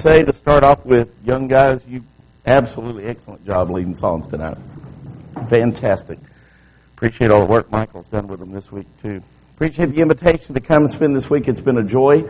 say to start off with, young guys, you absolutely excellent job leading songs tonight. Fantastic. Appreciate all the work Michael's done with them this week too. Appreciate the invitation to come and spend this week. It's been a joy.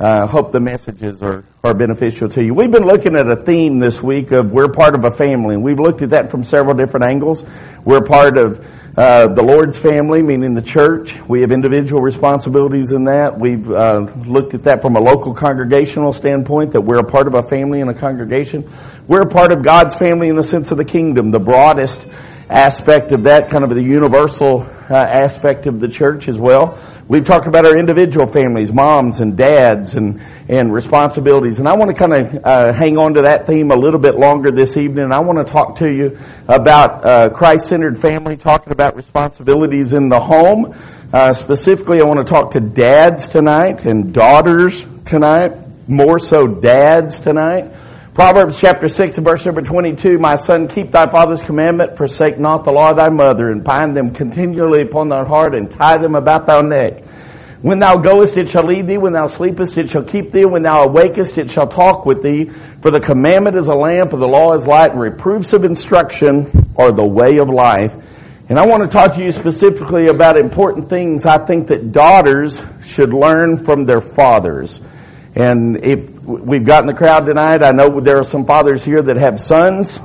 Uh, hope the messages are, are beneficial to you. We've been looking at a theme this week of we're part of a family, and we've looked at that from several different angles. We're part of uh, the Lord's family, meaning the church. We have individual responsibilities in that. We've uh, looked at that from a local congregational standpoint, that we're a part of a family and a congregation. We're a part of God's family in the sense of the kingdom, the broadest aspect of that, kind of the universal uh, aspect of the church as well. We've talked about our individual families, moms and dads and, and responsibilities. And I want to kind of uh, hang on to that theme a little bit longer this evening. I want to talk to you about uh, Christ-centered family, talking about responsibilities in the home. Uh, specifically, I want to talk to dads tonight and daughters tonight, more so dads tonight. Proverbs chapter 6 and verse number 22, My son, keep thy father's commandment, forsake not the law of thy mother, and bind them continually upon thy heart, and tie them about thy neck. When thou goest, it shall lead thee. When thou sleepest, it shall keep thee. When thou awakest, it shall talk with thee. For the commandment is a lamp, and the law is light, and reproofs of instruction are the way of life. And I want to talk to you specifically about important things I think that daughters should learn from their fathers. And if we've got in the crowd tonight, I know there are some fathers here that have sons.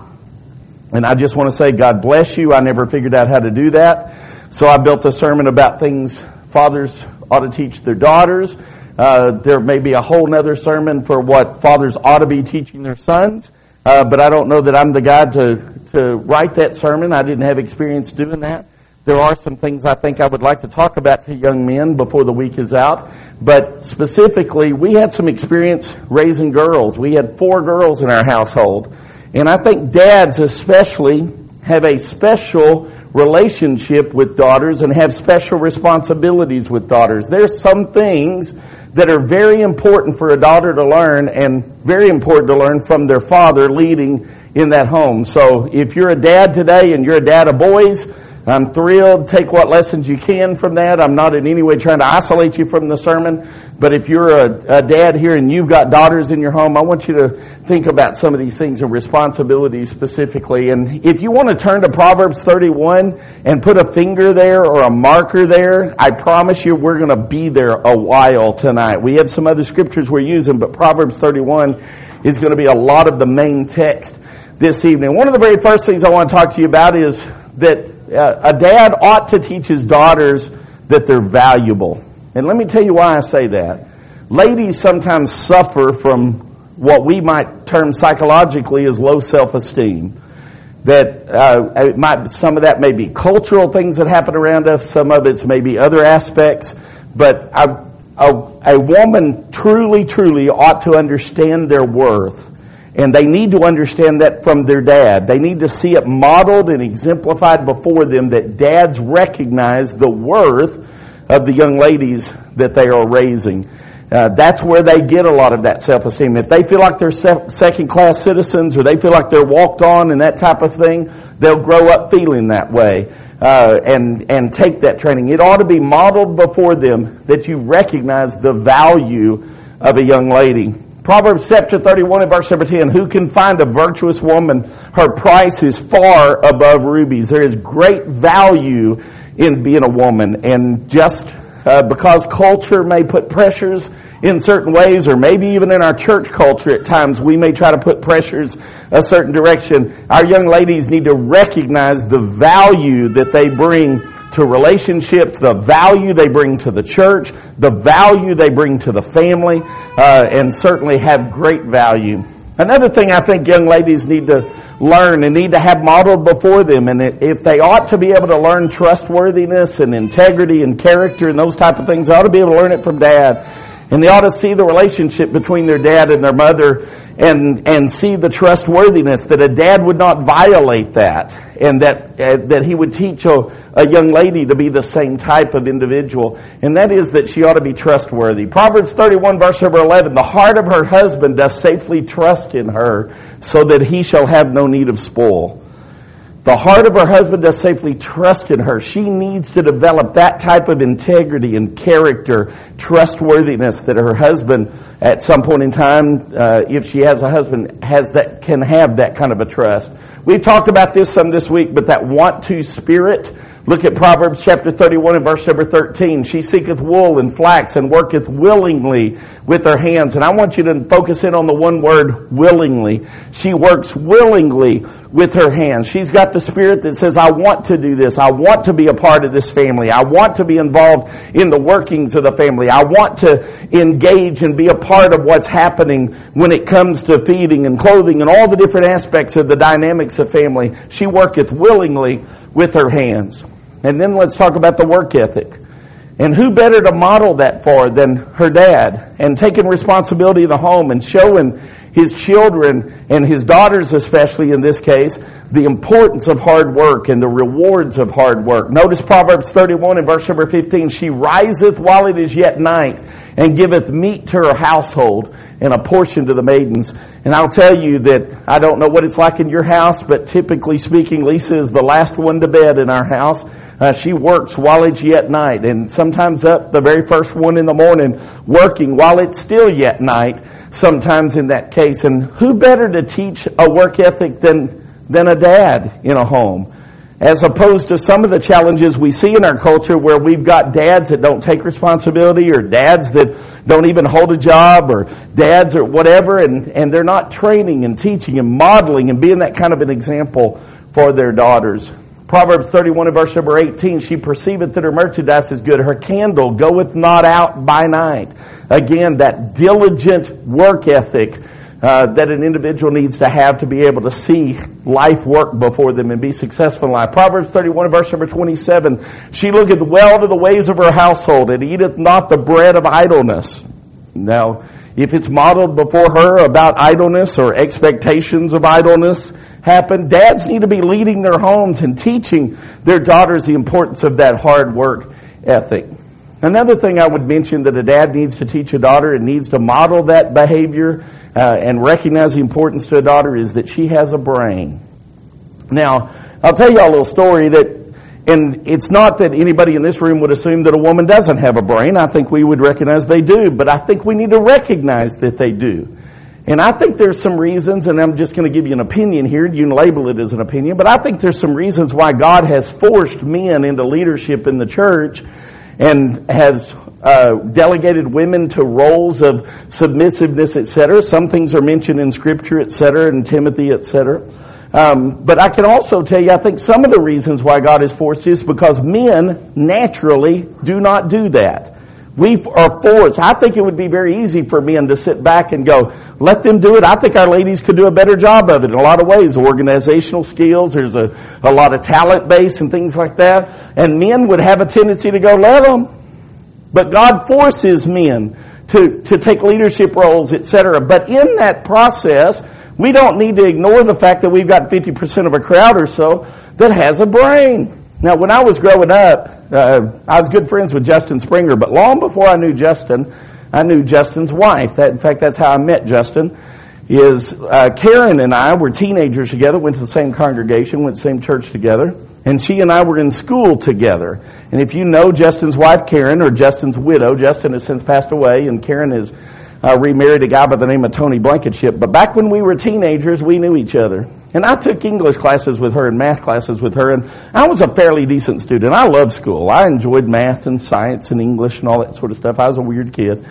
And I just want to say, God bless you. I never figured out how to do that. So I built a sermon about things fathers ought to teach their daughters. Uh, there may be a whole other sermon for what fathers ought to be teaching their sons. Uh, but I don't know that I'm the guy to, to write that sermon. I didn't have experience doing that. There are some things I think I would like to talk about to young men before the week is out. But specifically, we had some experience raising girls. We had four girls in our household. And I think dads especially have a special relationship with daughters and have special responsibilities with daughters. There's some things that are very important for a daughter to learn and very important to learn from their father leading in that home. So if you're a dad today and you're a dad of boys, I'm thrilled. Take what lessons you can from that. I'm not in any way trying to isolate you from the sermon. But if you're a, a, dad here and you've got daughters in your home, I want you to think about some of these things and responsibilities specifically. And if you want to turn to Proverbs 31 and put a finger there or a marker there, I promise you we're going to be there a while tonight. We have some other scriptures we're using, but Proverbs 31 is going to be a lot of the main text this evening. One of the very first things I want to talk to you about is that uh, a dad ought to teach his daughters that they're valuable. And let me tell you why I say that. Ladies sometimes suffer from what we might term psychologically as low self-esteem. That uh, might, some of that may be cultural things that happen around us. Some of it's maybe other aspects. But a, woman truly, truly ought to understand their worth and they need to understand that from their dad. They need to see it modeled and exemplified before them that dads recognize the worth of the young ladies that they are raising. Uh, that's where they get a lot of that self-esteem. If they feel like they're se- second-class citizens or they feel like they're walked on and that type of thing, they'll grow up feeling that way uh, and and take that training. It ought to be modeled before them that you recognize the value of a young lady. Proverbs chapter 31 and verse 17, who can find a virtuous woman? Her price is far above rubies. There is great value in being a woman. And just uh, because culture may put pressures in certain ways, or maybe even in our church culture at times, we may try to put pressures a certain direction. Our young ladies need to recognize the value that they bring to relationships, the value they bring to the church, the value they bring to the family, uh, and certainly have great value. Another thing I think young ladies need to learn and need to have modeled before them, and if they ought to be able to learn trustworthiness and integrity and character and those type of things, they ought to be able to learn it from dad. And they ought to see the relationship between their dad and their mother and, and see the trustworthiness that a dad would not violate that and that, uh, that he would teach a, a young lady to be the same type of individual. And that is that she ought to be trustworthy. Proverbs 31 verse number 11, the heart of her husband does safely trust in her so that he shall have no need of spoil. the heart of her husband does safely trust in her. She needs to develop that type of integrity and character, trustworthiness that her husband, at some point in time, uh, if she has a husband, has that can have that kind of a trust. We've talked about this some this week, but that want to spirit Look at Proverbs chapter 31 and verse number 13. She seeketh wool and flax and worketh willingly with her hands. And I want you to focus in on the one word, willingly. She works willingly with her hands. She's got the spirit that says, I want to do this. I want to be a part of this family. I want to be involved in the workings of the family. I want to engage and be a part of what's happening when it comes to feeding and clothing and all the different aspects of the dynamics of family. She worketh willingly with her hands. And then let's talk about the work ethic. And who better to model that for than her dad? And taking responsibility of the home and showing his children and his daughters especially in this case, the importance of hard work and the rewards of hard work. Notice Proverbs 31 and verse number 15. She riseth while it is yet night and giveth meat to her household and a portion to the maidens. And I'll tell you that I don't know what it's like in your house, but typically speaking, Lisa is the last one to bed in our house. Uh, she works while it's yet night, and sometimes up the very first one in the morning, working while it's still yet night. Sometimes in that case, and who better to teach a work ethic than than a dad in a home? As opposed to some of the challenges we see in our culture where we've got dads that don't take responsibility or dads that don't even hold a job or dads or whatever and, and they're not training and teaching and modeling and being that kind of an example for their daughters. Proverbs 31 and verse number 18, she perceiveth that her merchandise is good. Her candle goeth not out by night. Again, that diligent work ethic uh, that an individual needs to have to be able to see life work before them and be successful in life. Proverbs 31 and verse number 27, she looketh well to the ways of her household and eateth not the bread of idleness. Now, if it's modeled before her about idleness or expectations of idleness, happen. Dads need to be leading their homes and teaching their daughters the importance of that hard work ethic. Another thing I would mention that a dad needs to teach a daughter and needs to model that behavior uh, and recognize the importance to a daughter is that she has a brain. Now, I'll tell you a little story that, and it's not that anybody in this room would assume that a woman doesn't have a brain. I think we would recognize they do, but I think we need to recognize that they do. And I think there's some reasons, and I'm just going to give you an opinion here. You can label it as an opinion, but I think there's some reasons why God has forced men into leadership in the church and has uh, delegated women to roles of submissiveness, etc. Some things are mentioned in Scripture, etc., and Timothy, etc. Um, but I can also tell you, I think some of the reasons why God has forced is because men naturally do not do that. We are forced. I think it would be very easy for men to sit back and go, let them do it. I think our ladies could do a better job of it in a lot of ways. Organizational skills, there's a, a lot of talent base and things like that. And men would have a tendency to go, let them. But God forces men to, to take leadership roles, etc. But in that process, we don't need to ignore the fact that we've got 50% of a crowd or so that has a brain. Now, when I was growing up, uh, I was good friends with Justin Springer, but long before I knew Justin, I knew Justin's wife. That, in fact, that's how I met Justin. Is uh, Karen and I were teenagers together, went to the same congregation, went to the same church together, and she and I were in school together. And if you know Justin's wife, Karen, or Justin's widow, Justin has since passed away, and Karen is uh, remarried a guy by the name of Tony Blankenship. But back when we were teenagers, we knew each other. And I took English classes with her and math classes with her, and I was a fairly decent student. I loved school. I enjoyed math and science and English and all that sort of stuff. I was a weird kid.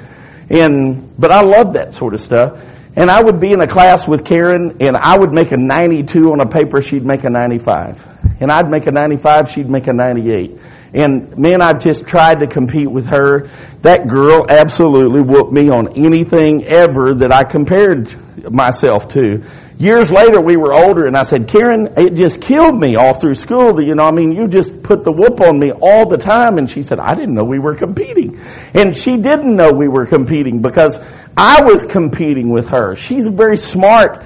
And, but I loved that sort of stuff. And I would be in a class with Karen, and I would make a 92 on a paper, she'd make a 95. And I'd make a 95, she'd make a 98. And man, I just tried to compete with her. That girl absolutely whooped me on anything ever that I compared myself to. Years later, we were older, and I said, Karen, it just killed me all through school. You know, I mean, you just put the whoop on me all the time. And she said, I didn't know we were competing. And she didn't know we were competing because I was competing with her. She's a very smart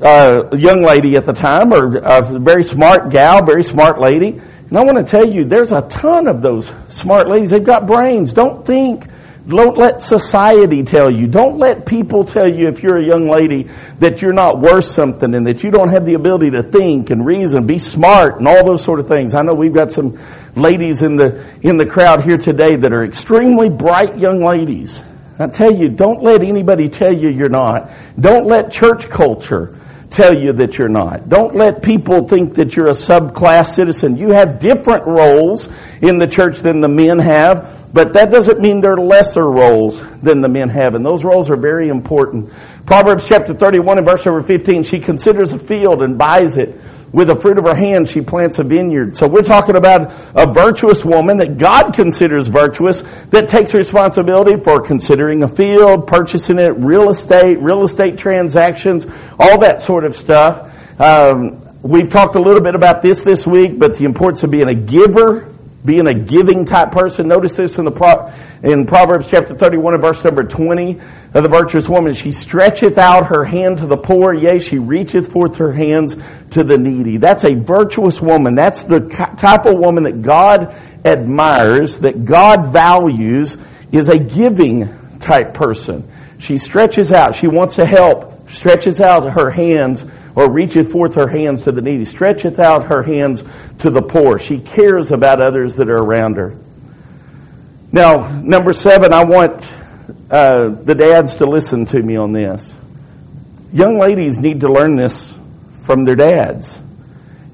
uh, young lady at the time, or a very smart gal, very smart lady. And I want to tell you, there's a ton of those smart ladies. They've got brains. Don't think Don't let society tell you. Don't let people tell you if you're a young lady that you're not worth something and that you don't have the ability to think and reason, be smart and all those sort of things. I know we've got some ladies in the, in the crowd here today that are extremely bright young ladies. I tell you, don't let anybody tell you you're not. Don't let church culture tell you that you're not. Don't let people think that you're a subclass citizen. You have different roles in the church than the men have. But that doesn't mean they're lesser roles than the men have, and those roles are very important. Proverbs chapter 31 and verse number 15, she considers a field and buys it. With the fruit of her hand, she plants a vineyard. So we're talking about a virtuous woman that God considers virtuous that takes responsibility for considering a field, purchasing it, real estate, real estate transactions, all that sort of stuff. Um, we've talked a little bit about this this week, but the importance of being a giver being a giving type person. Notice this in the Pro- in Proverbs chapter 31 and verse number 20 of the virtuous woman. She stretcheth out her hand to the poor, yea, she reacheth forth her hands to the needy. That's a virtuous woman. That's the type of woman that God admires, that God values, is a giving type person. She stretches out. She wants to help, stretches out her hands or reacheth forth her hands to the needy, stretcheth out her hands to the poor. She cares about others that are around her. Now, number seven, I want uh, the dads to listen to me on this. Young ladies need to learn this from their dads.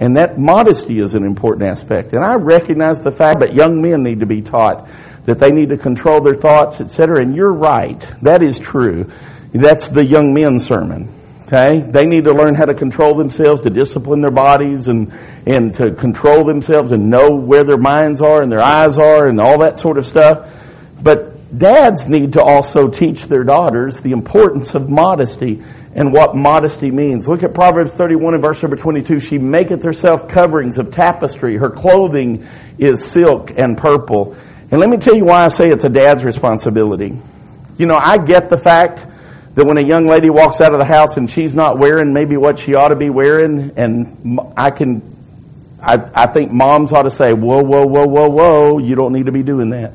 And that modesty is an important aspect. And I recognize the fact that young men need to be taught that they need to control their thoughts, etc. And you're right. That is true. That's the young men sermon. Okay? They need to learn how to control themselves, to discipline their bodies and, and to control themselves and know where their minds are and their eyes are and all that sort of stuff. But dads need to also teach their daughters the importance of modesty and what modesty means. Look at Proverbs 31 and verse number 22. She maketh herself coverings of tapestry. Her clothing is silk and purple. And let me tell you why I say it's a dad's responsibility. You know, I get the fact that when a young lady walks out of the house and she's not wearing maybe what she ought to be wearing, and I can, I, I think moms ought to say, whoa, whoa, whoa, whoa, whoa, you don't need to be doing that.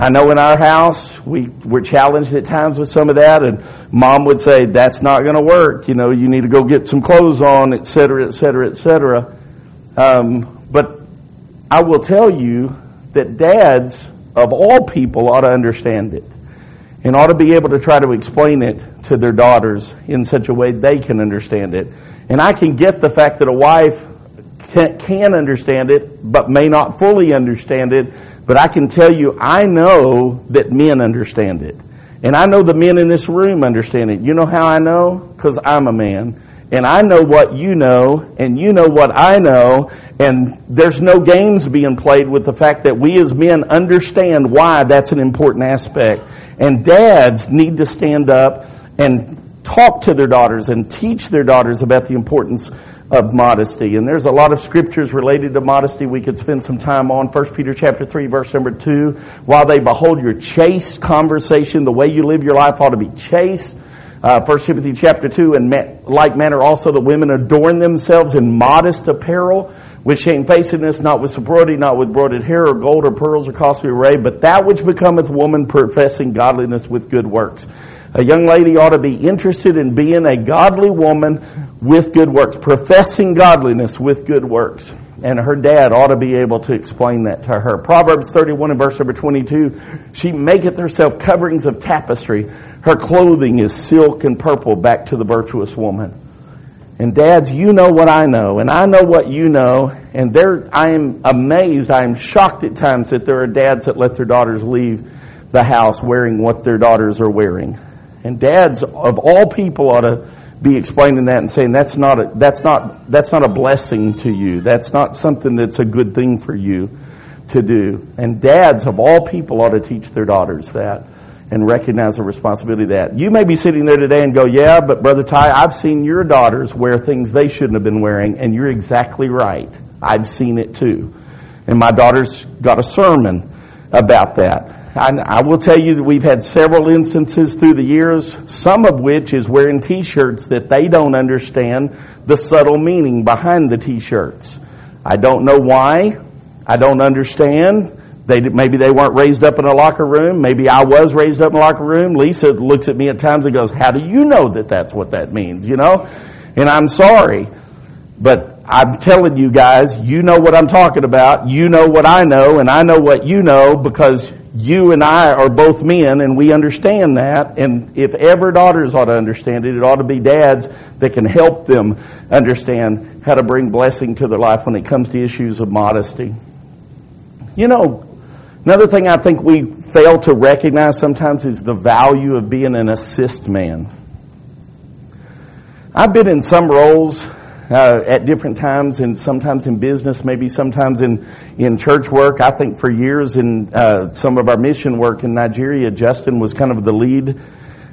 I know in our house we we're challenged at times with some of that, and mom would say that's not going to work. You know, you need to go get some clothes on, et cetera, et cetera, et cetera. Um, but I will tell you that dads of all people ought to understand it and ought to be able to try to explain it to their daughters in such a way they can understand it. And I can get the fact that a wife can, can understand it, but may not fully understand it. But I can tell you, I know that men understand it. And I know the men in this room understand it. You know how I know? Because I'm a man. And I know what you know, and you know what I know, and there's no games being played with the fact that we as men understand why that's an important aspect. And dads need to stand up and talk to their daughters and teach their daughters about the importance of modesty. And there's a lot of scriptures related to modesty we could spend some time on. 1 Peter chapter 3 verse number 2. While they behold your chaste conversation, the way you live your life ought to be chaste. Uh, 1 Timothy chapter 2, and like manner also the women adorn themselves in modest apparel, with shamefacedness, not with sobriety, not with broided hair or gold or pearls or costly array, but that which becometh woman professing godliness with good works. A young lady ought to be interested in being a godly woman with good works, professing godliness with good works. And her dad ought to be able to explain that to her. Proverbs 31 and verse number 22, she maketh herself coverings of tapestry. Her clothing is silk and purple, back to the virtuous woman. And dads, you know what I know, and I know what you know, and there I am amazed, I am shocked at times that there are dads that let their daughters leave the house wearing what their daughters are wearing. And dads of all people ought to be explaining that and saying that's not a, that's not that's not a blessing to you. That's not something that's a good thing for you to do. And dads of all people ought to teach their daughters that and recognize the responsibility of that. You may be sitting there today and go, yeah, but Brother Ty, I've seen your daughters wear things they shouldn't have been wearing, and you're exactly right. I've seen it too. And my daughter's got a sermon about that. I, I will tell you that we've had several instances through the years, some of which is wearing t-shirts that they don't understand the subtle meaning behind the t-shirts. I don't know why. I don't understand They, maybe they weren't raised up in a locker room. Maybe I was raised up in a locker room. Lisa looks at me at times and goes, how do you know that that's what that means? You know? And I'm sorry. But I'm telling you guys, you know what I'm talking about. You know what I know and I know what you know because you and I are both men and we understand that. And if ever daughters ought to understand it, it ought to be dads that can help them understand how to bring blessing to their life when it comes to issues of modesty. You know, another thing I think we fail to recognize sometimes is the value of being an assist man. I've been in some roles uh, at different times, and sometimes in business, maybe sometimes in in church work. I think for years in uh, some of our mission work in Nigeria, Justin was kind of the lead.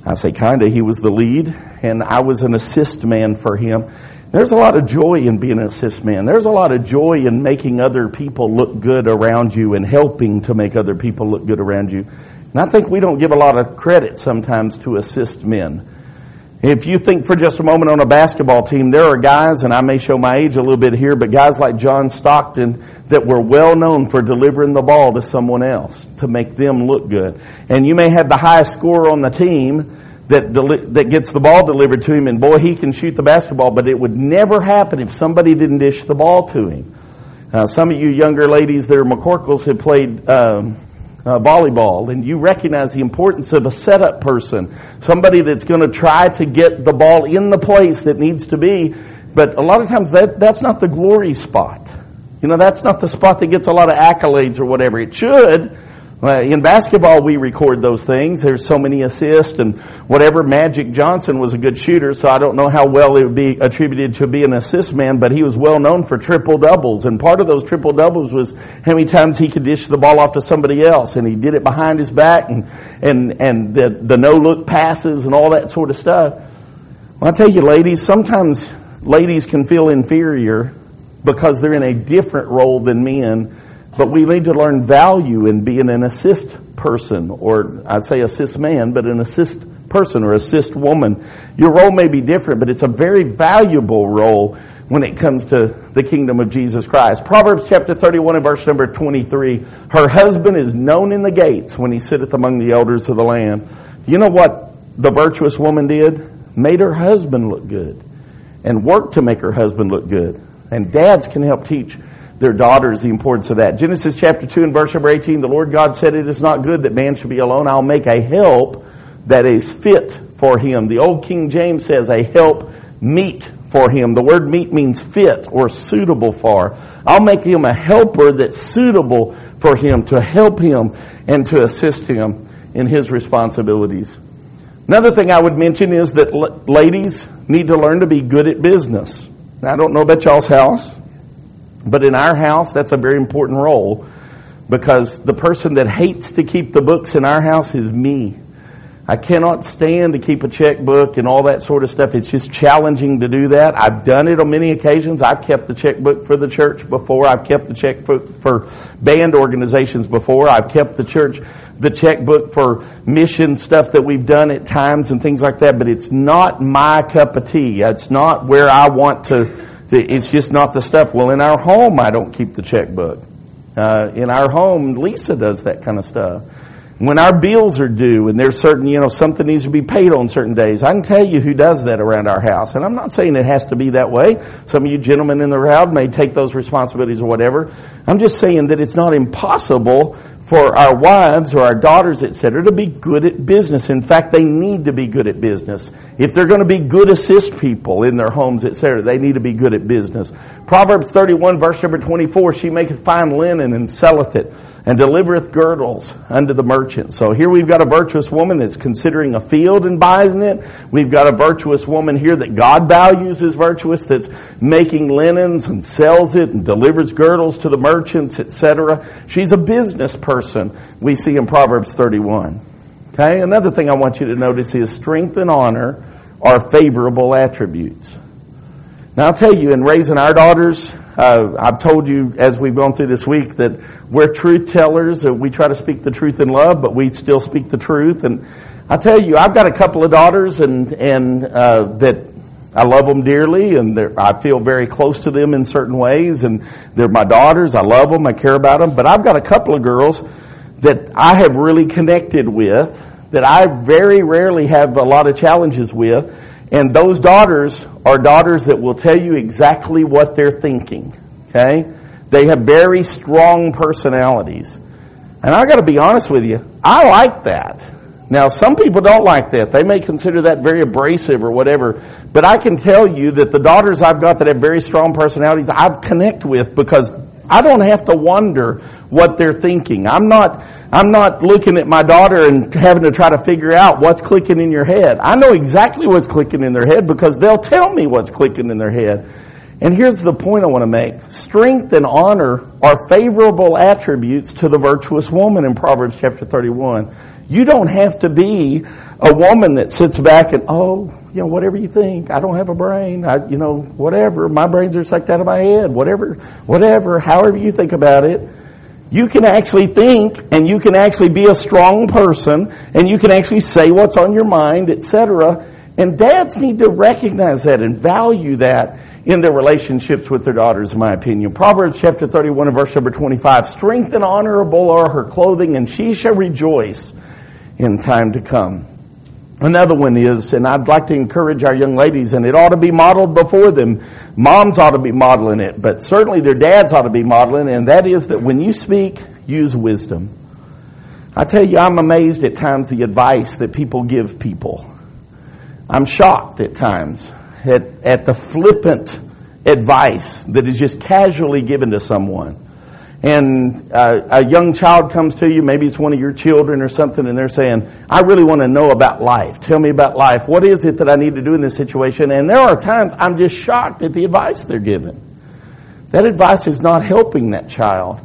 I say kind of, he was the lead, and I was an assist man for him. There's a lot of joy in being an assist man. There's a lot of joy in making other people look good around you and helping to make other people look good around you. And I think we don't give a lot of credit sometimes to assist men. If you think for just a moment on a basketball team, there are guys, and I may show my age a little bit here, but guys like John Stockton that were well known for delivering the ball to someone else to make them look good. And you may have the highest scorer on the team that deli- that gets the ball delivered to him, and boy, he can shoot the basketball, but it would never happen if somebody didn't dish the ball to him. Uh, some of you younger ladies that are McCorkles have played um, uh, volleyball, and you recognize the importance of a setup person, somebody that's going to try to get the ball in the place that needs to be. But a lot of times that, that's not the glory spot. You know, that's not the spot that gets a lot of accolades or whatever. It should, in basketball, we record those things. There's so many assists and whatever. Magic Johnson was a good shooter, so I don't know how well it would be attributed to be an assist man, but he was well known for triple doubles. And part of those triple doubles was how many times he could dish the ball off to somebody else, and he did it behind his back, and and and the the no look passes and all that sort of stuff. Well, I tell you, ladies, sometimes ladies can feel inferior because they're in a different role than men but we need to learn value in being an assist person, or I'd say assist man, but an assist person or assist woman. Your role may be different, but it's a very valuable role when it comes to the kingdom of Jesus Christ. Proverbs chapter 31 and verse number 23. Her husband is known in the gates when he sitteth among the elders of the land. You know what the virtuous woman did? Made her husband look good and worked to make her husband look good. And dads can help teach their daughters the importance of that. Genesis chapter 2 and verse number 18, the Lord God said, It is not good that man should be alone. I'll make a help that is fit for him. The old King James says a help meet for him. The word meet means fit or suitable for. I'll make him a helper that's suitable for him to help him and to assist him in his responsibilities. Another thing I would mention is that ladies need to learn to be good at business. Now, I don't know about y'all's house. But in our house, that's a very important role because the person that hates to keep the books in our house is me. I cannot stand to keep a checkbook and all that sort of stuff. It's just challenging to do that. I've done it on many occasions. I've kept the checkbook for the church before. I've kept the checkbook for band organizations before. I've kept the church the checkbook for mission stuff that we've done at times and things like that, but it's not my cup of tea. It's not where I want to it's just not the stuff. Well, in our home, I don't keep the checkbook. Uh, in our home, Lisa does that kind of stuff. When our bills are due and there's certain, you know, something needs to be paid on certain days, I can tell you who does that around our house. And I'm not saying it has to be that way. Some of you gentlemen in the crowd may take those responsibilities or whatever. I'm just saying that it's not impossible for our wives or our daughters, etc., to be good at business. In fact, they need to be good at business. If they're going to be good assist people in their homes, etc., they need to be good at business. Proverbs 31, verse number 24, she maketh fine linen and selleth it and delivereth girdles unto the merchant. So here we've got a virtuous woman that's considering a field and buying it. We've got a virtuous woman here that God values as virtuous that's making linens and sells it and delivers girdles to the merchants, etc. She's a business person we see in Proverbs 31. Okay, another thing I want you to notice is strength and honor are favorable attributes. Now I'll tell you, in raising our daughters, uh, I've told you as we've gone through this week that we're truth tellers. We try to speak the truth in love, but we still speak the truth. And I tell you, I've got a couple of daughters, and and uh, that I love them dearly, and I feel very close to them in certain ways, and they're my daughters. I love them. I care about them. But I've got a couple of girls that I have really connected with, that I very rarely have a lot of challenges with, and those daughters are daughters that will tell you exactly what they're thinking. Okay? They have very strong personalities. And I gotta be honest with you, I like that. Now, some people don't like that. They may consider that very abrasive or whatever. But I can tell you that the daughters I've got that have very strong personalities, I connect with because I don't have to wonder what they're thinking. I'm not, I'm not looking at my daughter and having to try to figure out what's clicking in your head. I know exactly what's clicking in their head because they'll tell me what's clicking in their head. And here's the point I want to make. Strength and honor are favorable attributes to the virtuous woman in Proverbs chapter 31. You don't have to be a woman that sits back and, oh, you know, whatever you think. I don't have a brain. I, you know, whatever. My brains are sucked out of my head. Whatever, whatever, however you think about it. You can actually think and you can actually be a strong person and you can actually say what's on your mind, etc. And dads need to recognize that and value that in their relationships with their daughters, in my opinion. Proverbs chapter 31 and verse number 25. Strength and honorable are her clothing and she shall rejoice in time to come. Another one is, and I'd like to encourage our young ladies, and it ought to be modeled before them. Moms ought to be modeling it, but certainly their dads ought to be modeling, and that is that when you speak, use wisdom. I tell you, I'm amazed at times the advice that people give people. I'm shocked at times at, at the flippant advice that is just casually given to someone and uh, a young child comes to you, maybe it's one of your children or something, and they're saying, I really want to know about life. Tell me about life. What is it that I need to do in this situation? And there are times I'm just shocked at the advice they're given. That advice is not helping that child.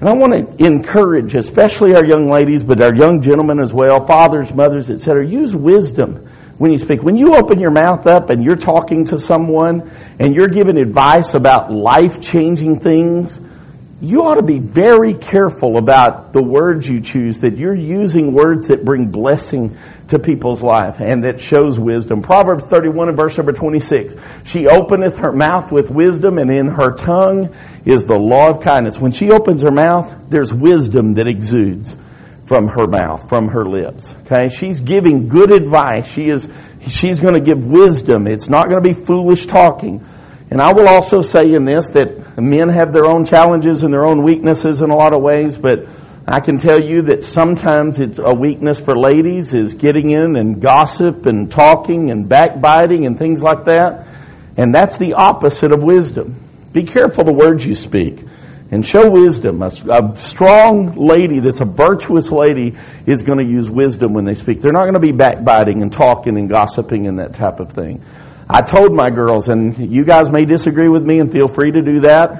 And I want to encourage, especially our young ladies, but our young gentlemen as well, fathers, mothers, etc. Use wisdom when you speak. When you open your mouth up and you're talking to someone and you're giving advice about life-changing things, you ought to be very careful about the words you choose, that you're using words that bring blessing to people's life and that shows wisdom. Proverbs 31 and verse number 26. She openeth her mouth with wisdom and in her tongue is the law of kindness. When she opens her mouth, there's wisdom that exudes from her mouth, from her lips. Okay? She's giving good advice. She is, she's going to give wisdom. It's not going to be foolish talking. And I will also say in this that men have their own challenges and their own weaknesses in a lot of ways, but I can tell you that sometimes it's a weakness for ladies is getting in and gossip and talking and backbiting and things like that. And that's the opposite of wisdom. Be careful the words you speak and show wisdom. A, a strong lady that's a virtuous lady is going to use wisdom when they speak. They're not going to be backbiting and talking and gossiping and that type of thing. I told my girls, and you guys may disagree with me and feel free to do that.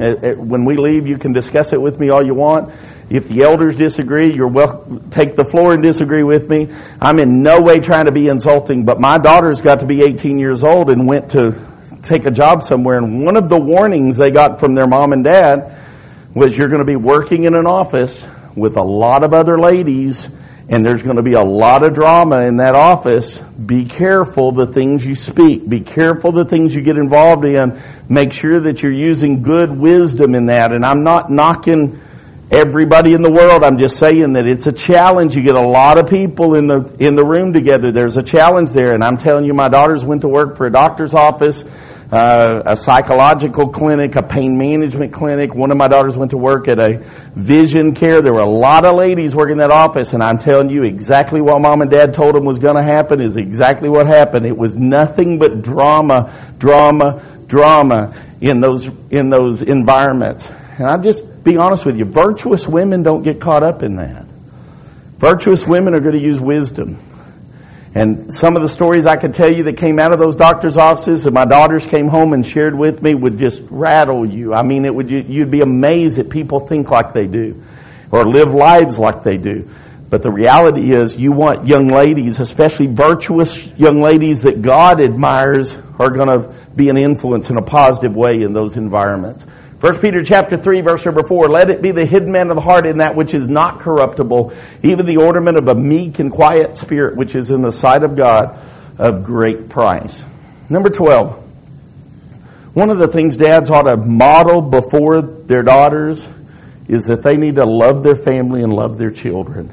Uh, uh, when we leave, you can discuss it with me all you want. If the elders disagree, you're welcome, take the floor and disagree with me. I'm in no way trying to be insulting, but my daughters got to be 18 years old and went to take a job somewhere, and one of the warnings they got from their mom and dad was you're going to be working in an office with a lot of other ladies and there's going to be a lot of drama in that office, be careful the things you speak. Be careful the things you get involved in. Make sure that you're using good wisdom in that. And I'm not knocking everybody in the world. I'm just saying that it's a challenge. You get a lot of people in the, in the room together. There's a challenge there. And I'm telling you, my daughters went to work for a doctor's office uh, a psychological clinic, a pain management clinic. One of my daughters went to work at a vision care. There were a lot of ladies working that office, and I'm telling you exactly what mom and dad told them was going to happen is exactly what happened. It was nothing but drama, drama, drama in those in those environments. And I'll just be honest with you, virtuous women don't get caught up in that. Virtuous women are going to use wisdom. And some of the stories I could tell you that came out of those doctor's offices that my daughters came home and shared with me would just rattle you. I mean, it would, you'd be amazed that people think like they do or live lives like they do. But the reality is you want young ladies, especially virtuous young ladies that God admires, are going to be an influence in a positive way in those environments. 1 Peter chapter 3 verse number 4, let it be the hidden man of the heart in that which is not corruptible, even the ornament of a meek and quiet spirit which is in the sight of God of great price. Number 12. One of the things dads ought to model before their daughters is that they need to love their family and love their children.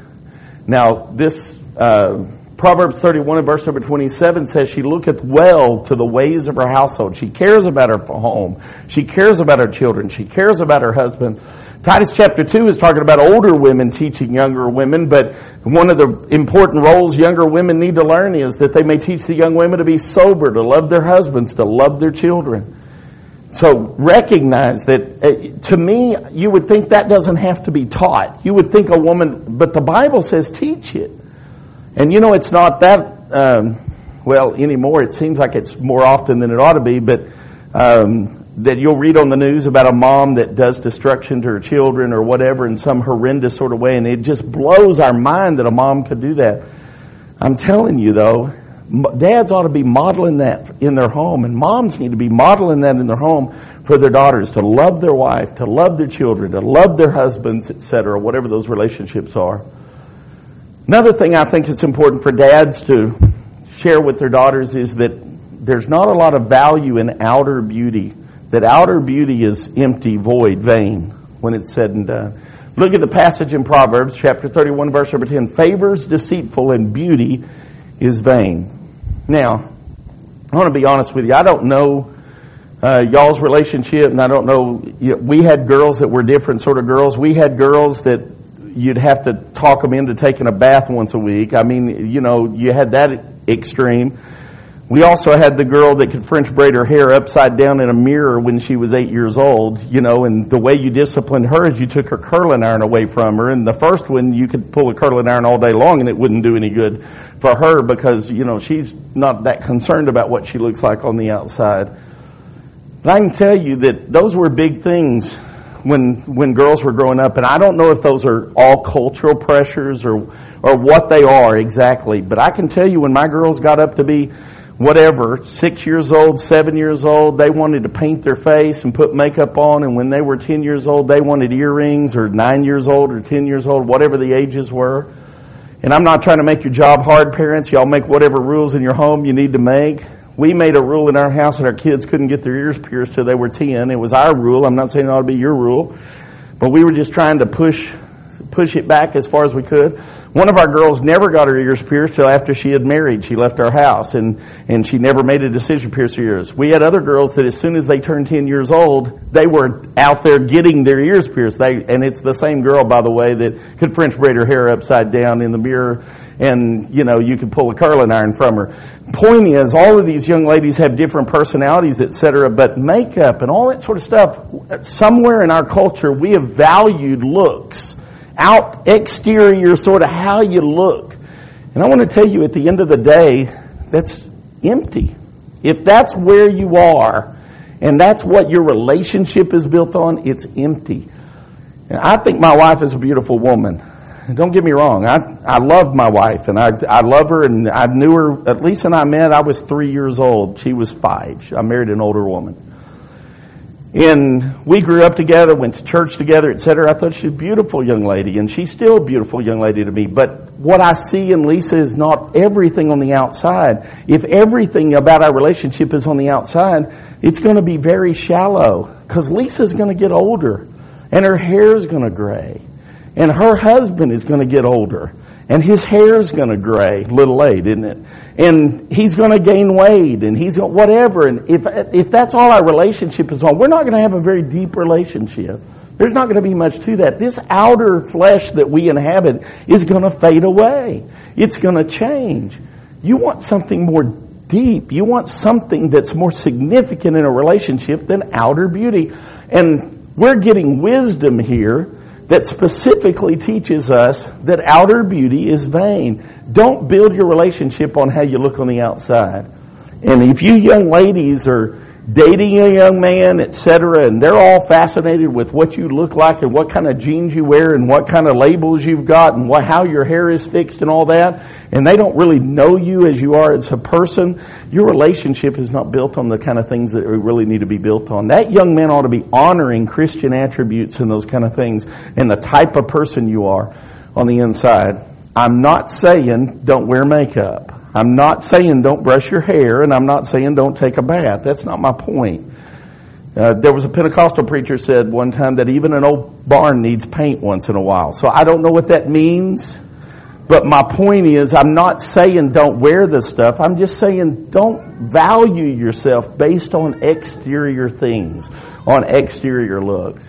Now, this uh, Proverbs 31 and verse number 27 says she looketh well to the ways of her household. She cares about her home. She cares about her children. She cares about her husband. Titus chapter 2 is talking about older women teaching younger women, but one of the important roles younger women need to learn is that they may teach the young women to be sober, to love their husbands, to love their children. So recognize that, uh, to me, you would think that doesn't have to be taught. You would think a woman, but the Bible says teach it. And you know, it's not that, um, well, anymore. It seems like it's more often than it ought to be, but um, that you'll read on the news about a mom that does destruction to her children or whatever in some horrendous sort of way, and it just blows our mind that a mom could do that. I'm telling you though, dads ought to be modeling that in their home, and moms need to be modeling that in their home for their daughters to love their wife, to love their children, to love their husbands, etc., whatever those relationships are. Another thing I think it's important for dads to share with their daughters is that there's not a lot of value in outer beauty that outer beauty is empty, void, vain when it's said and done. Look at the passage in Proverbs, chapter 31, verse number 10. Favors deceitful and beauty is vain. Now, I want to be honest with you. I don't know uh, y'all's relationship, and I don't know. You know, we had girls that were different sort of girls. We had girls that you'd have to talk them into taking a bath once a week. I mean, you know, you had that extreme. We also had the girl that could French braid her hair upside down in a mirror when she was eight years old, you know, and the way you disciplined her is you took her curling iron away from her. And the first one, you could pull a curling iron all day long and it wouldn't do any good for her because, you know, she's not that concerned about what she looks like on the outside. But I can tell you that those were big things when, when girls were growing up. And I don't know if those are all cultural pressures or, or what they are exactly. But I can tell you when my girls got up to be whatever, six years old, seven years old, they wanted to paint their face and put makeup on, and when they were 10 years old, they wanted earrings, or nine years old, or 10 years old, whatever the ages were. And I'm not trying to make your job hard, parents. Y'all make whatever rules in your home you need to make. We made a rule in our house that our kids couldn't get their ears pierced till they were 10. It was our rule. I'm not saying it ought to be your rule. But we were just trying to push, push it back as far as we could. One of our girls never got her ears pierced till after she had married. She left our house and, and she never made a decision to pierce her ears. We had other girls that as soon as they turned 10 years old, they were out there getting their ears pierced. They, and it's the same girl, by the way, that could French braid her hair upside down in the mirror and, you know, you could pull a curling iron from her. Point is, all of these young ladies have different personalities, etc., but makeup and all that sort of stuff, somewhere in our culture, we have valued looks out exterior sort of how you look. And I want to tell you at the end of the day, that's empty. If that's where you are, and that's what your relationship is built on, it's empty. And I think my wife is a beautiful woman. Don't get me wrong. I, I love my wife and I, I love her and I knew her, at least when I met, I was three years old. She was five. I married an older woman. And we grew up together, went to church together, etc. I thought she was a beautiful young lady, and she's still a beautiful young lady to me. But what I see in Lisa is not everything on the outside. If everything about our relationship is on the outside, it's going to be very shallow. Because Lisa's going to get older, and her hair is going to gray, and her husband is going to get older, and his hair is going to gray. A little late, isn't it? and he's going to gain weight and he's going whatever. And if if that's all our relationship is on, we're not going to have a very deep relationship. There's not going to be much to that. This outer flesh that we inhabit is going to fade away. It's going to change. You want something more deep. You want something that's more significant in a relationship than outer beauty. And we're getting wisdom here that specifically teaches us that outer beauty is vain. Don't build your relationship on how you look on the outside. And if you young ladies are dating a young man, etc., and they're all fascinated with what you look like and what kind of jeans you wear and what kind of labels you've got and what, how your hair is fixed and all that, and they don't really know you as you are as a person, your relationship is not built on the kind of things that really need to be built on. That young man ought to be honoring Christian attributes and those kind of things and the type of person you are on the inside. I'm not saying don't wear makeup. I'm not saying don't brush your hair, and I'm not saying don't take a bath. That's not my point. Uh, there was a Pentecostal preacher said one time that even an old barn needs paint once in a while. So I don't know what that means, but my point is I'm not saying don't wear this stuff. I'm just saying don't value yourself based on exterior things, on exterior looks.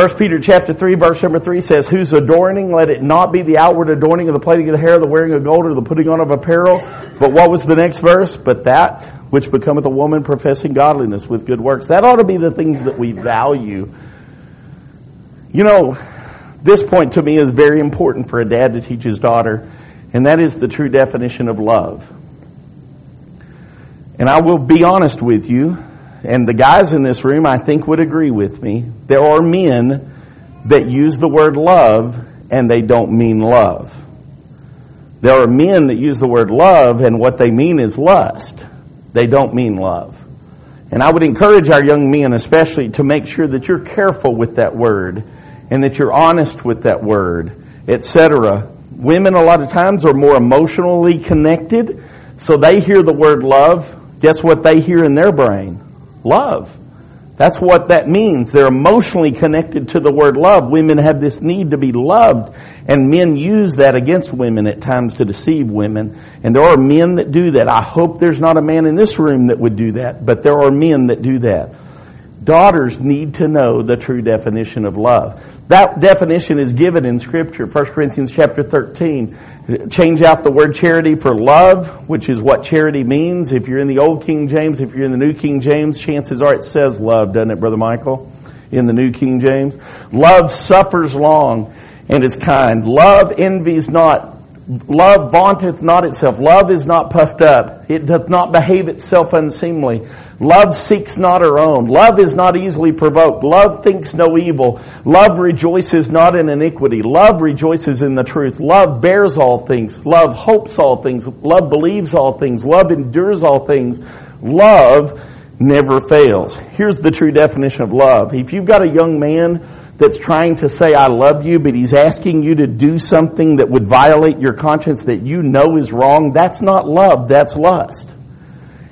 1 Peter chapter 3 verse number 3 says, Whose adorning, let it not be the outward adorning of the plaiting of the hair, the wearing of gold, or the putting on of apparel. But what was the next verse? But that which becometh a woman professing godliness with good works. That ought to be the things that we value. You know, this point to me is very important for a dad to teach his daughter, and that is the true definition of love. And I will be honest with you, and the guys in this room I think would agree with me. There are men that use the word love and they don't mean love. There are men that use the word love and what they mean is lust. They don't mean love. And I would encourage our young men especially to make sure that you're careful with that word and that you're honest with that word, etc. Women a lot of times are more emotionally connected, so they hear the word love. Guess what they hear in their brain? Love. That's what that means. They're emotionally connected to the word love. Women have this need to be loved, and men use that against women at times to deceive women. And there are men that do that. I hope there's not a man in this room that would do that, but there are men that do that. Daughters need to know the true definition of love. That definition is given in scripture, 1 Corinthians chapter 13 change out the word charity for love, which is what charity means. If you're in the Old King James, if you're in the New King James, chances are it says love, doesn't it, Brother Michael? In the New King James. Love suffers long and is kind. Love envies not. Love vaunteth not itself. Love is not puffed up. It doth not behave itself unseemly. Love seeks not her own. Love is not easily provoked. Love thinks no evil. Love rejoices not in iniquity. Love rejoices in the truth. Love bears all things. Love hopes all things. Love believes all things. Love endures all things. Love never fails. Here's the true definition of love. If you've got a young man that's trying to say, I love you, but he's asking you to do something that would violate your conscience that you know is wrong, that's not love, that's lust.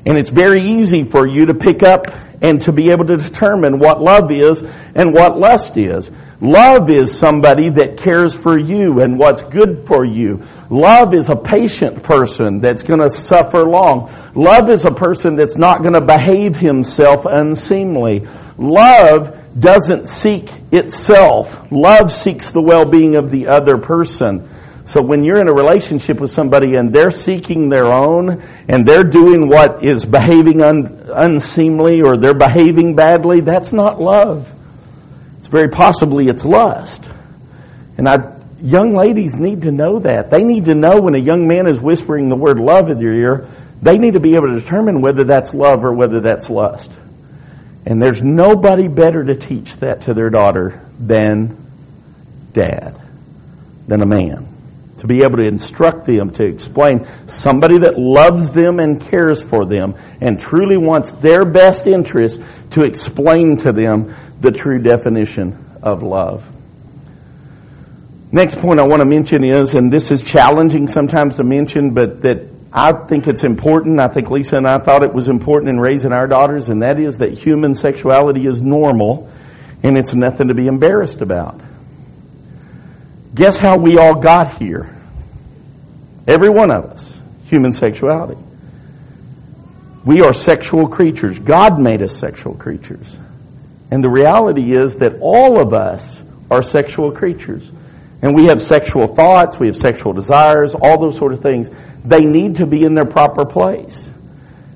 And it's very easy for you to pick up and to be able to determine what love is and what lust is. Love is somebody that cares for you and what's good for you. Love is a patient person that's going to suffer long. Love is a person that's not going to behave himself unseemly. Love doesn't seek itself. Love seeks the well-being of the other person. So when you're in a relationship with somebody and they're seeking their own and they're doing what is behaving un- unseemly or they're behaving badly, that's not love. It's very possibly it's lust. And I, young ladies need to know that. They need to know when a young man is whispering the word love in their ear, they need to be able to determine whether that's love or whether that's lust. And there's nobody better to teach that to their daughter than dad, than a man to be able to instruct them, to explain somebody that loves them and cares for them and truly wants their best interest to explain to them the true definition of love. Next point I want to mention is, and this is challenging sometimes to mention, but that I think it's important. I think Lisa and I thought it was important in raising our daughters, and that is that human sexuality is normal and it's nothing to be embarrassed about. Guess how we all got here? Every one of us. Human sexuality. We are sexual creatures. God made us sexual creatures. And the reality is that all of us are sexual creatures. And we have sexual thoughts, we have sexual desires, all those sort of things. They need to be in their proper place.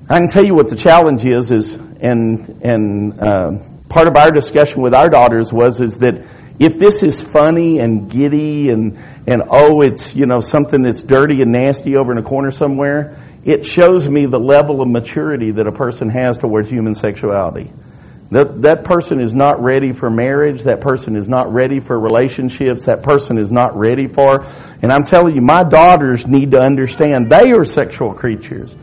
I can tell you what the challenge is, is and and uh, part of our discussion with our daughters was is that if this is funny and giddy and, and oh, it's, you know, something that's dirty and nasty over in a corner somewhere, it shows me the level of maturity that a person has towards human sexuality. That, that person is not ready for marriage. That person is not ready for relationships. That person is not ready for. And I'm telling you, my daughters need to understand they are sexual creatures.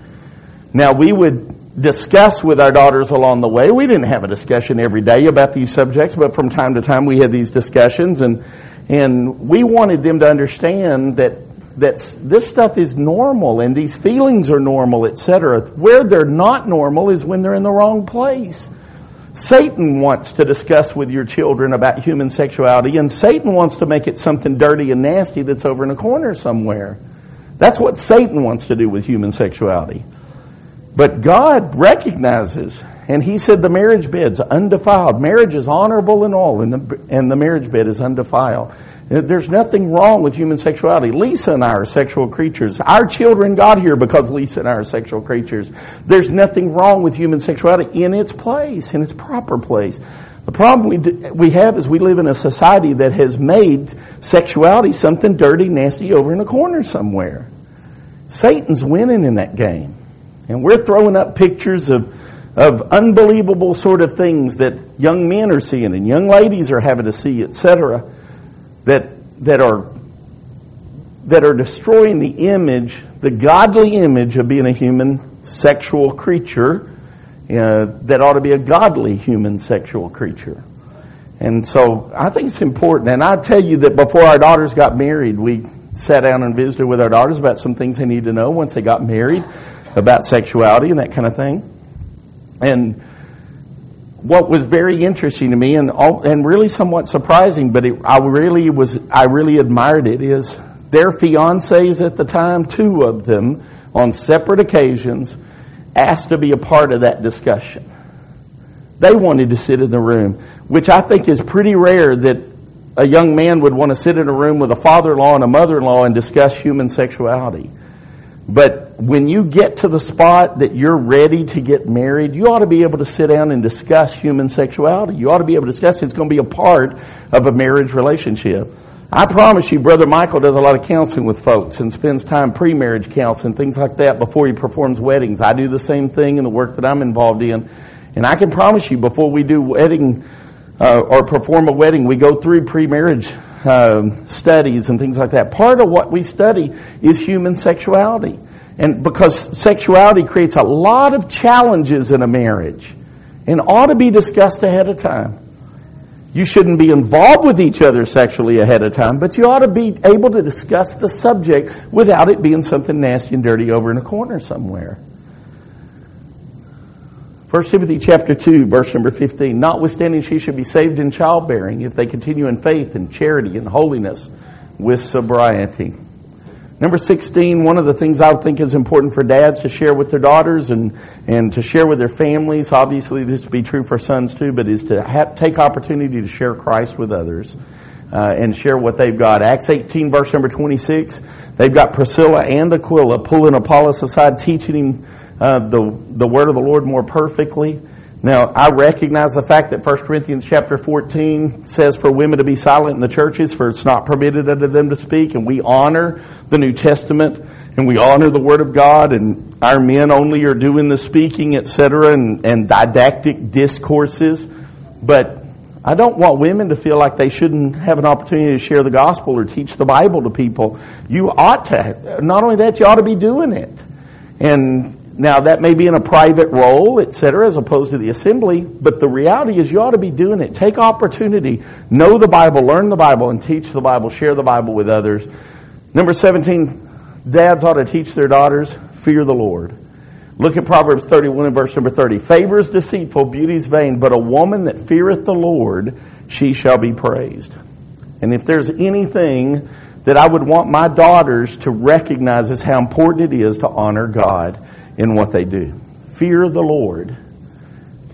Now, we would discuss with our daughters along the way. We didn't have a discussion every day about these subjects, but from time to time we had these discussions and and we wanted them to understand that that this stuff is normal and these feelings are normal, etc. Where they're not normal is when they're in the wrong place. Satan wants to discuss with your children about human sexuality, and Satan wants to make it something dirty and nasty that's over in a corner somewhere. That's what Satan wants to do with human sexuality. But God recognizes, and He said the marriage bed's undefiled. Marriage is honorable and all, and the, and the marriage bed is undefiled. There's nothing wrong with human sexuality. Lisa and I are sexual creatures. Our children got here because Lisa and I are sexual creatures. There's nothing wrong with human sexuality in its place, in its proper place. The problem we, do, we have is we live in a society that has made sexuality something dirty, nasty over in a corner somewhere. Satan's winning in that game. And we're throwing up pictures of, of unbelievable sort of things that young men are seeing and young ladies are having to see, etc that, that are that are destroying the image, the godly image of being a human sexual creature uh, that ought to be a godly human sexual creature. And so I think it's important. And I tell you that before our daughters got married, we sat down and visited with our daughters about some things they need to know once they got married about sexuality and that kind of thing. And what was very interesting to me and all, and really somewhat surprising, but it, I really was I really admired it is their fiancés at the time, two of them, on separate occasions, asked to be a part of that discussion. They wanted to sit in the room, which I think is pretty rare that a young man would want to sit in a room with a father-in-law and a mother-in-law and discuss human sexuality. But when you get to the spot that you're ready to get married, you ought to be able to sit down and discuss human sexuality. You ought to be able to discuss it's going to be a part of a marriage relationship. I promise you, Brother Michael does a lot of counseling with folks and spends time pre-marriage counseling, things like that before he performs weddings. I do the same thing in the work that I'm involved in. And I can promise you, before we do wedding uh, or perform a wedding, we go through pre-marriage um, studies and things like that. Part of what we study is human sexuality. And because sexuality creates a lot of challenges in a marriage and ought to be discussed ahead of time. You shouldn't be involved with each other sexually ahead of time, but you ought to be able to discuss the subject without it being something nasty and dirty over in a corner somewhere. 1 Timothy chapter 2, verse number 15. Notwithstanding, she should be saved in childbearing if they continue in faith and charity and holiness with sobriety. Number 16, one of the things I think is important for dads to share with their daughters and, and to share with their families, obviously this would be true for sons too, but is to have, take opportunity to share Christ with others uh, and share what they've got. Acts 18, verse number 26, they've got Priscilla and Aquila pulling Apollos aside, teaching him uh, the, the word of the Lord more perfectly. Now, I recognize the fact that 1 Corinthians chapter 14 says for women to be silent in the churches, for it's not permitted unto them to speak, and we honor the New Testament, and we honor the Word of God, and our men only are doing the speaking, etc., and, and didactic discourses. But I don't want women to feel like they shouldn't have an opportunity to share the gospel or teach the Bible to people. You ought to. Not only that, you ought to be doing it. And now, that may be in a private role, et cetera, as opposed to the assembly, but the reality is you ought to be doing it. Take opportunity. Know the Bible, learn the Bible, and teach the Bible. Share the Bible with others. Number 17, dads ought to teach their daughters, fear the Lord. Look at Proverbs 31 and verse number 30. Favor is deceitful, beauty is vain, but a woman that feareth the Lord, she shall be praised. And if there's anything that I would want my daughters to recognize is how important it is to honor God in what they do. Fear the Lord,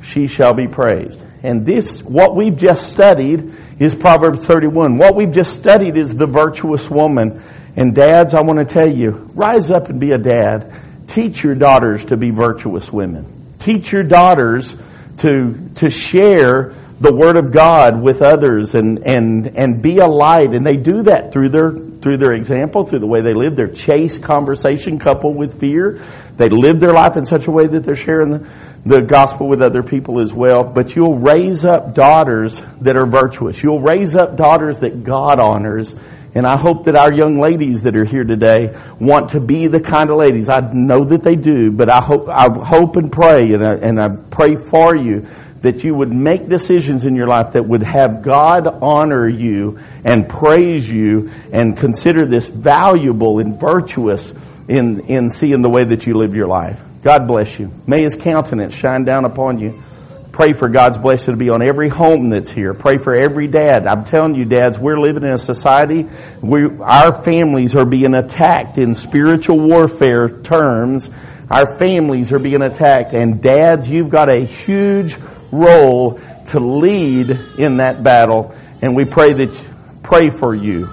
she shall be praised. And this, what we've just studied, is Proverbs 31. What we've just studied is the virtuous woman. And dads, I want to tell you, rise up and be a dad. Teach your daughters to be virtuous women. Teach your daughters to, to share the Word of God with others and, and, and be a light. And they do that through their, through their example, through the way they live, their chaste conversation coupled with fear. They live their life in such a way that they're sharing the, the gospel with other people as well. But you'll raise up daughters that are virtuous. You'll raise up daughters that God honors. And I hope that our young ladies that are here today want to be the kind of ladies. I know that they do, but I hope, I hope and pray, and I, and I pray for you that you would make decisions in your life that would have God honor you and praise you and consider this valuable and virtuous in, in seeing the way that you live your life. God bless you. May His countenance shine down upon you. Pray for God's blessing to be on every home that's here. Pray for every dad. I'm telling you, dads, we're living in a society where our families are being attacked in spiritual warfare terms. Our families are being attacked. And dads, you've got a huge role to lead in that battle. And we pray that, pray for you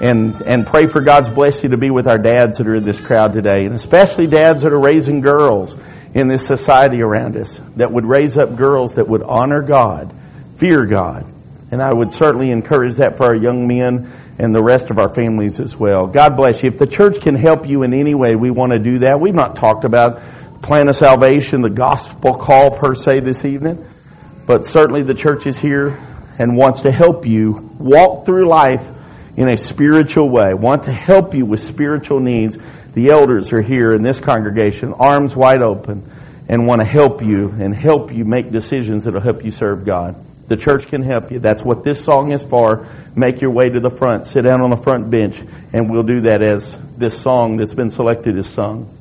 and, and pray for God's blessing to be with our dads that are in this crowd today, and especially dads that are raising girls in this society around us, that would raise up girls that would honor God, fear God. And I would certainly encourage that for our young men and the rest of our families as well. God bless you. If the church can help you in any way, we want to do that. We've not talked about plan of salvation, the gospel call per se this evening, but certainly the church is here and wants to help you walk through life in a spiritual way, want to help you with spiritual needs, the elders are here in this congregation, arms wide open, and want to help you and help you make decisions that will help you serve God. The church can help you. That's what this song is for. Make your way to the front. Sit down on the front bench, and we'll do that as this song that's been selected is sung.